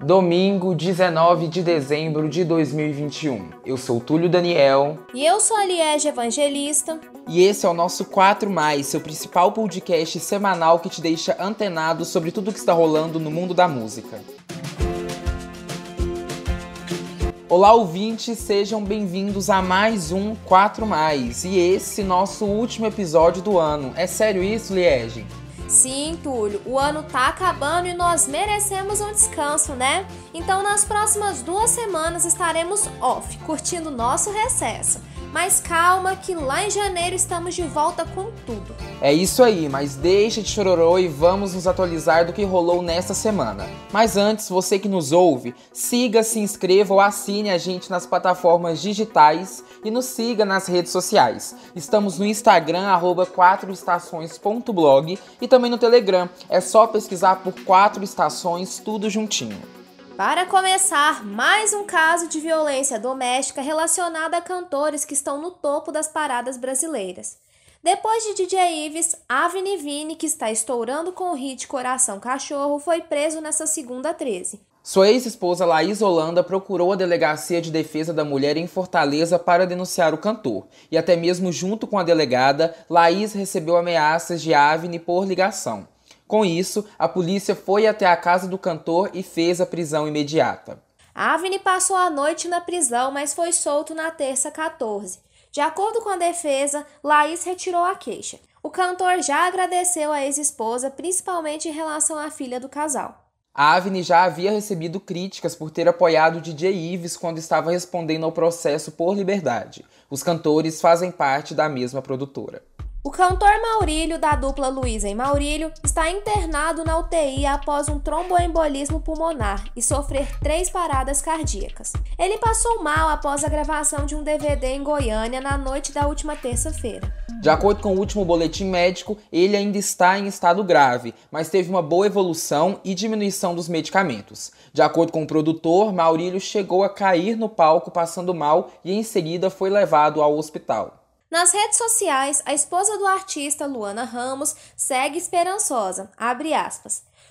Domingo, 19 de dezembro de 2021. Eu sou Túlio Daniel. E eu sou a Liege Evangelista. E esse é o nosso 4 Mais, seu principal podcast semanal que te deixa antenado sobre tudo que está rolando no mundo da música. Olá, ouvintes, sejam bem-vindos a mais um 4 Mais. E esse nosso último episódio do ano. É sério isso, Liege? Sim, Túlio, o ano tá acabando e nós merecemos um descanso, né? Então, nas próximas duas semanas estaremos off, curtindo nosso recesso. Mas calma que lá em janeiro estamos de volta com tudo. É isso aí, mas deixa de chororô e vamos nos atualizar do que rolou nesta semana. Mas antes, você que nos ouve, siga, se inscreva ou assine a gente nas plataformas digitais e nos siga nas redes sociais. Estamos no Instagram, arroba 4estações.blog e também no Telegram. É só pesquisar por 4 estações, tudo juntinho. Para começar, mais um caso de violência doméstica relacionado a cantores que estão no topo das paradas brasileiras. Depois de DJ Ives, Avni Vini, que está estourando com o hit Coração Cachorro, foi preso nessa segunda 13. Sua ex-esposa Laís Holanda procurou a Delegacia de Defesa da Mulher em Fortaleza para denunciar o cantor. E até mesmo junto com a delegada, Laís recebeu ameaças de Avni por ligação. Com isso, a polícia foi até a casa do cantor e fez a prisão imediata. Avni passou a noite na prisão, mas foi solto na terça 14. De acordo com a defesa, Laís retirou a queixa. O cantor já agradeceu a ex-esposa, principalmente em relação à filha do casal. A Avni já havia recebido críticas por ter apoiado o DJ Ives quando estava respondendo ao processo por liberdade. Os cantores fazem parte da mesma produtora. O cantor Maurílio, da dupla Luísa e Maurílio, está internado na UTI após um tromboembolismo pulmonar e sofrer três paradas cardíacas. Ele passou mal após a gravação de um DVD em Goiânia na noite da última terça-feira. De acordo com o último boletim médico, ele ainda está em estado grave, mas teve uma boa evolução e diminuição dos medicamentos. De acordo com o produtor, Maurílio chegou a cair no palco passando mal e em seguida foi levado ao hospital. Nas redes sociais, a esposa do artista, Luana Ramos, segue esperançosa.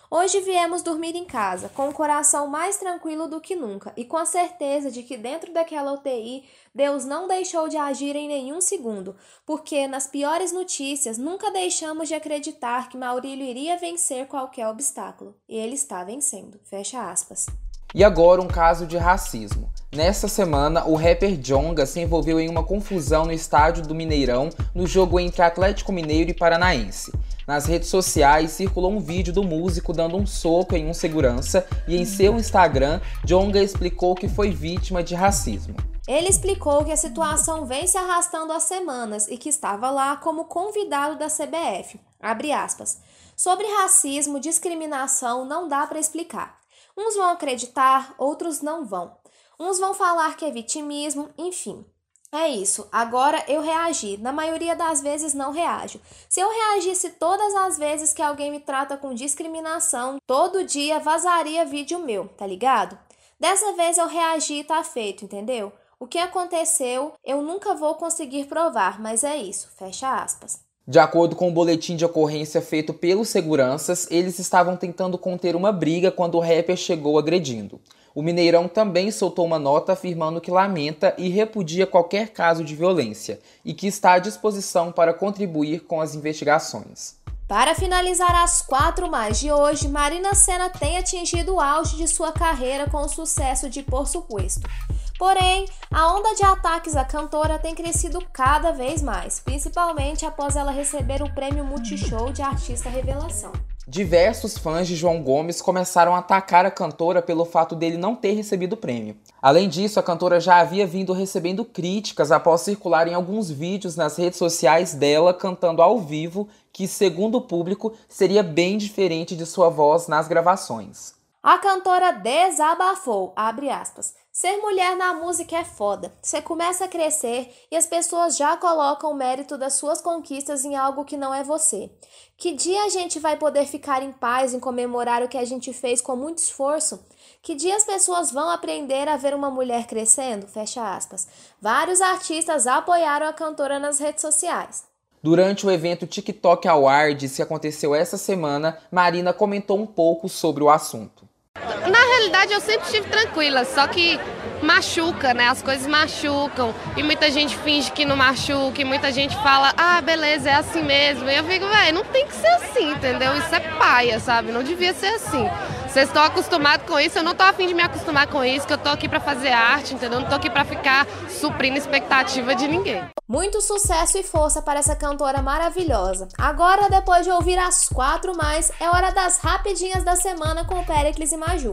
Hoje viemos dormir em casa, com o coração mais tranquilo do que nunca e com a certeza de que dentro daquela UTI Deus não deixou de agir em nenhum segundo, porque nas piores notícias nunca deixamos de acreditar que Maurílio iria vencer qualquer obstáculo. E ele está vencendo. Fecha aspas. E agora um caso de racismo. Nesta semana, o rapper Jonga se envolveu em uma confusão no estádio do Mineirão no jogo entre Atlético Mineiro e Paranaense. Nas redes sociais circulou um vídeo do músico dando um soco em um segurança e em seu Instagram, Jonga explicou que foi vítima de racismo. Ele explicou que a situação vem se arrastando há semanas e que estava lá como convidado da CBF. Sobre racismo, discriminação, não dá para explicar. Uns vão acreditar, outros não vão. Uns vão falar que é vitimismo, enfim. É isso. Agora eu reagi. Na maioria das vezes não reajo. Se eu reagisse todas as vezes que alguém me trata com discriminação, todo dia vazaria vídeo meu, tá ligado? Dessa vez eu reagi e tá feito, entendeu? O que aconteceu eu nunca vou conseguir provar, mas é isso. Fecha aspas. De acordo com o boletim de ocorrência feito pelos seguranças, eles estavam tentando conter uma briga quando o rapper chegou agredindo. O Mineirão também soltou uma nota afirmando que lamenta e repudia qualquer caso de violência e que está à disposição para contribuir com as investigações. Para finalizar as quatro mais de hoje, Marina Senna tem atingido o auge de sua carreira com o sucesso de Por Supuesto. Porém, a onda de ataques à cantora tem crescido cada vez mais, principalmente após ela receber o prêmio Multishow de Artista Revelação. Diversos fãs de João Gomes começaram a atacar a cantora pelo fato dele não ter recebido o prêmio. Além disso, a cantora já havia vindo recebendo críticas após circularem alguns vídeos nas redes sociais dela cantando ao vivo, que, segundo o público, seria bem diferente de sua voz nas gravações. A cantora desabafou, abre aspas. Ser mulher na música é foda. Você começa a crescer e as pessoas já colocam o mérito das suas conquistas em algo que não é você. Que dia a gente vai poder ficar em paz em comemorar o que a gente fez com muito esforço? Que dia as pessoas vão aprender a ver uma mulher crescendo? Fecha aspas. Vários artistas apoiaram a cantora nas redes sociais. Durante o evento TikTok Awards que aconteceu essa semana, Marina comentou um pouco sobre o assunto. Na realidade, eu sempre estive tranquila, só que machuca, né? As coisas machucam. E muita gente finge que não machuca, e muita gente fala, ah, beleza, é assim mesmo. E eu fico, velho, não tem que ser assim, entendeu? Isso é paia, sabe? Não devia ser assim. Vocês estão acostumados com isso, eu não tô afim de me acostumar com isso, que eu tô aqui para fazer arte, entendeu? Não tô aqui para ficar suprindo expectativa de ninguém. Muito sucesso e força para essa cantora maravilhosa. Agora, depois de ouvir as quatro mais, é hora das rapidinhas da semana com Pericles e Maju.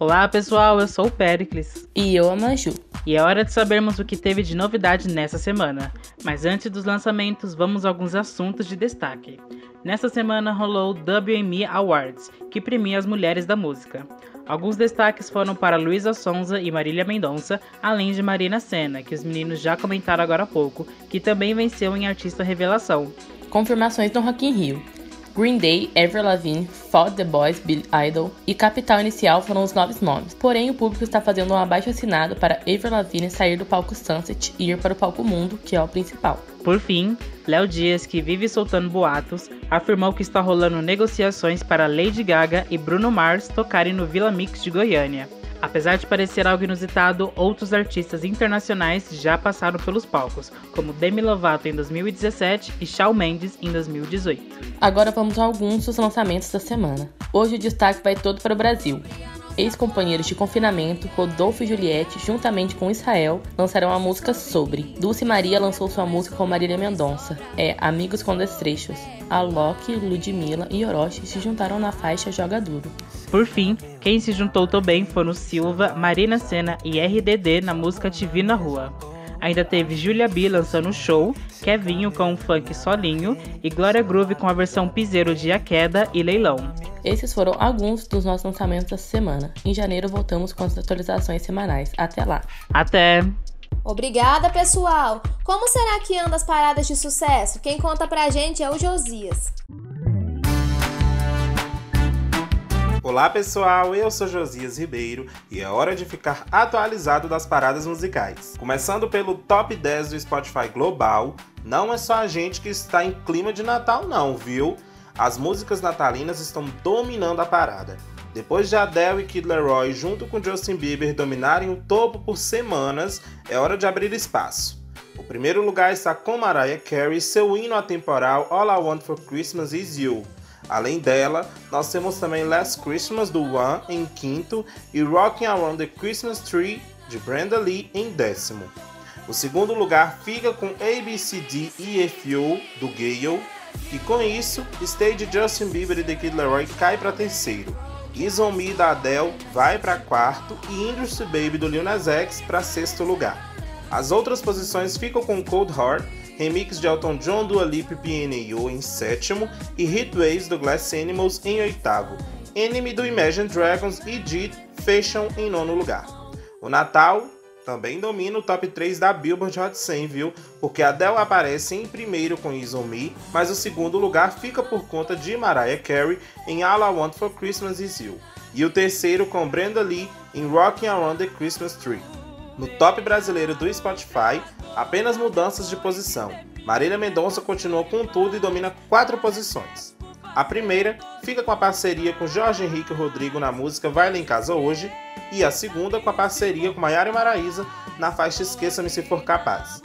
Olá pessoal, eu sou o Pericles. E eu a Maju. E é hora de sabermos o que teve de novidade nessa semana. Mas antes dos lançamentos, vamos a alguns assuntos de destaque. Nessa semana rolou o WME Awards, que premia as mulheres da música. Alguns destaques foram para Luísa Sonza e Marília Mendonça, além de Marina Senna, que os meninos já comentaram agora há pouco, que também venceu em Artista Revelação. Confirmações no Rock in Rio. Green Day, Avril Lavigne, Fought The Boys, Billy Idol e Capital Inicial foram os novos nomes. Porém, o público está fazendo um abaixo assinado para Avril Lavigne sair do palco Sunset e ir para o palco Mundo, que é o principal. Por fim, Léo Dias, que vive soltando boatos, afirmou que está rolando negociações para Lady Gaga e Bruno Mars tocarem no Vila Mix de Goiânia. Apesar de parecer algo inusitado, outros artistas internacionais já passaram pelos palcos, como Demi Lovato em 2017 e Shawn Mendes em 2018. Agora vamos a alguns dos lançamentos da semana. Hoje o destaque vai todo para o Brasil ex-companheiros de confinamento, Rodolfo e Juliette, juntamente com Israel, lançaram a música Sobre. Dulce Maria lançou sua música com Marília Mendonça. É Amigos com Destrechos. Alok, Ludmilla e Orochi se juntaram na faixa Joga Duro. Por fim, quem se juntou também foram Silva, Marina Senna e RDD na música Te Vi na Rua. Ainda teve Julia B lançando o show, Kevinho com o funk solinho e Glória Groove com a versão piseiro de A Queda e Leilão. Esses foram alguns dos nossos lançamentos dessa semana. Em janeiro voltamos com as atualizações semanais. Até lá. Até! Obrigada, pessoal! Como será que anda as paradas de sucesso? Quem conta pra gente é o Josias. Olá pessoal, eu sou Josias Ribeiro e é hora de ficar atualizado das paradas musicais. Começando pelo top 10 do Spotify Global, não é só a gente que está em clima de Natal não, viu? As músicas natalinas estão dominando a parada. Depois de Adele e Kid Leroy junto com Justin Bieber dominarem o topo por semanas, é hora de abrir espaço. O primeiro lugar está com Mariah Carey seu hino atemporal All I Want for Christmas Is You, Além dela, nós temos também Last Christmas do One em quinto e Rocking Around the Christmas Tree de Brenda Lee em décimo. O segundo lugar fica com ABCD EFU do Gale e com isso, Stay de Justin Bieber e The Kid Leroy cai para terceiro. Is On Me da Adele vai para quarto e Industry Baby do Lil Nas X para sexto lugar. As outras posições ficam com Cold Heart remix de Elton John, Dua Lipa e PNU em sétimo e Heatwaves do Glass Animals em oitavo. Enemy do Imagine Dragons e Deed fecham em nono lugar. O Natal também domina o top 3 da Billboard Hot 100, viu? Porque Adele aparece em primeiro com On Me, mas o segundo lugar fica por conta de Mariah Carey em All I Want For Christmas Is You. E o terceiro com Brenda Lee em Rocking Around the Christmas Tree. No top brasileiro do Spotify, apenas mudanças de posição. Marília Mendonça continua com tudo e domina quatro posições. A primeira fica com a parceria com Jorge Henrique Rodrigo na música Vai Lá em Casa Hoje, e a segunda com a parceria com Maiara e Maraíza na faixa Esqueça-me Se For Capaz.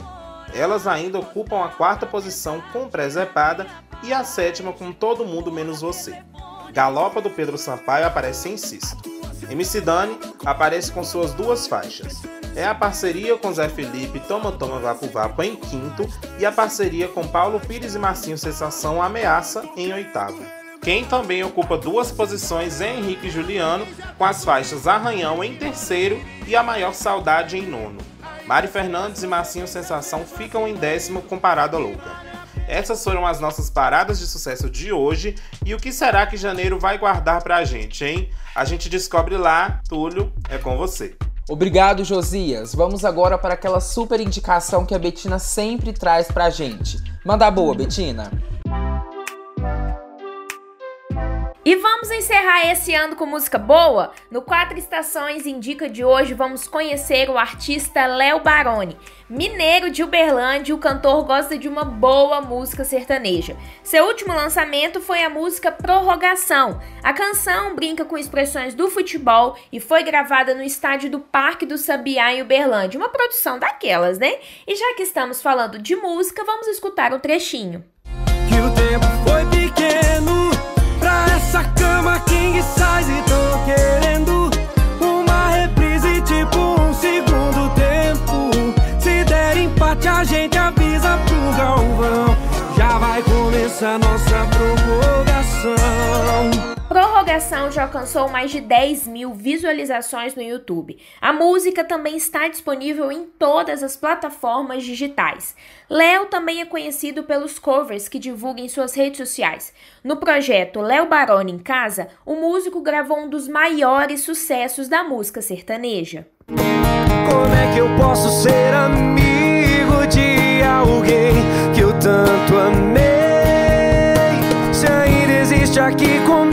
Elas ainda ocupam a quarta posição com Presepada e a sétima com Todo Mundo Menos Você. Galopa do Pedro Sampaio aparece em sexto. MC Dani aparece com suas duas faixas. É a parceria com Zé Felipe Toma Toma Vapo Vapo em quinto e a parceria com Paulo Pires e Marcinho Sensação Ameaça em oitavo. Quem também ocupa duas posições é Henrique Juliano, com as faixas Arranhão em terceiro e A Maior Saudade em nono. Mari Fernandes e Marcinho Sensação ficam em décimo com Parada Louca. Essas foram as nossas paradas de sucesso de hoje e o que será que janeiro vai guardar pra gente, hein? A gente descobre lá. Túlio, é com você. Obrigado, Josias. Vamos agora para aquela super indicação que a Betina sempre traz pra gente. Manda boa, Betina. E vamos encerrar esse ano com música boa? No Quatro Estações Indica de hoje vamos conhecer o artista Léo Baroni. Mineiro de Uberlândia, o cantor gosta de uma boa música sertaneja. Seu último lançamento foi a música Prorrogação. A canção brinca com expressões do futebol e foi gravada no estádio do Parque do Sabiá em Uberlândia, uma produção daquelas, né? E já que estamos falando de música, vamos escutar um trechinho. Que o tempo king size e tô querendo uma reprise tipo um segundo tempo. Se der empate a gente avisa pro Galvão. Já vai começar nossa prorrogação. Prorrogação já alcançou mais de 10 mil visualizações no YouTube. A música também está disponível em todas as plataformas digitais. Léo também é conhecido pelos covers que divulga em suas redes sociais. No projeto Léo Baroni em Casa, o músico gravou um dos maiores sucessos da música sertaneja. Como é que eu posso ser amigo de alguém que eu tanto amei? Se ainda existe aqui comigo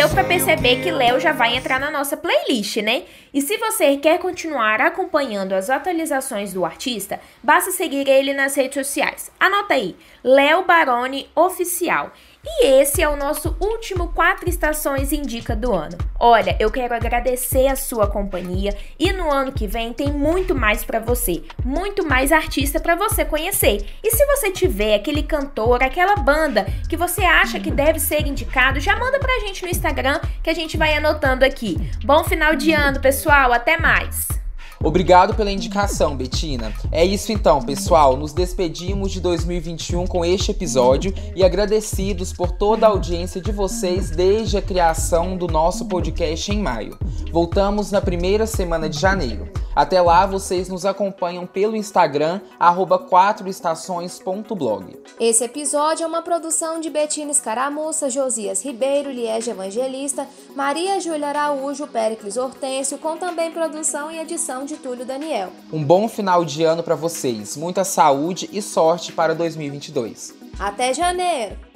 deu para perceber que Léo já vai entrar na nossa playlist, né? E se você quer continuar acompanhando as atualizações do artista, basta seguir ele nas redes sociais. Anota aí, Léo Baroni Oficial. E esse é o nosso último Quatro Estações Indica do ano. Olha, eu quero agradecer a sua companhia e no ano que vem tem muito mais para você, muito mais artista para você conhecer. E se você tiver aquele cantor, aquela banda que você acha que deve ser indicado, já manda pra gente no Instagram que a gente vai anotando aqui. Bom final de ano, pessoal, até mais. Obrigado pela indicação, Betina. É isso então, pessoal. Nos despedimos de 2021 com este episódio e agradecidos por toda a audiência de vocês desde a criação do nosso podcast em maio. Voltamos na primeira semana de janeiro. Até lá, vocês nos acompanham pelo Instagram, arroba 4estações.blog. Esse episódio é uma produção de Betina Escaramuça, Josias Ribeiro, Liege Evangelista, Maria Júlia Araújo, Péricles Hortêncio, com também produção e edição de Túlio Daniel. Um bom final de ano para vocês, muita saúde e sorte para 2022. Até janeiro!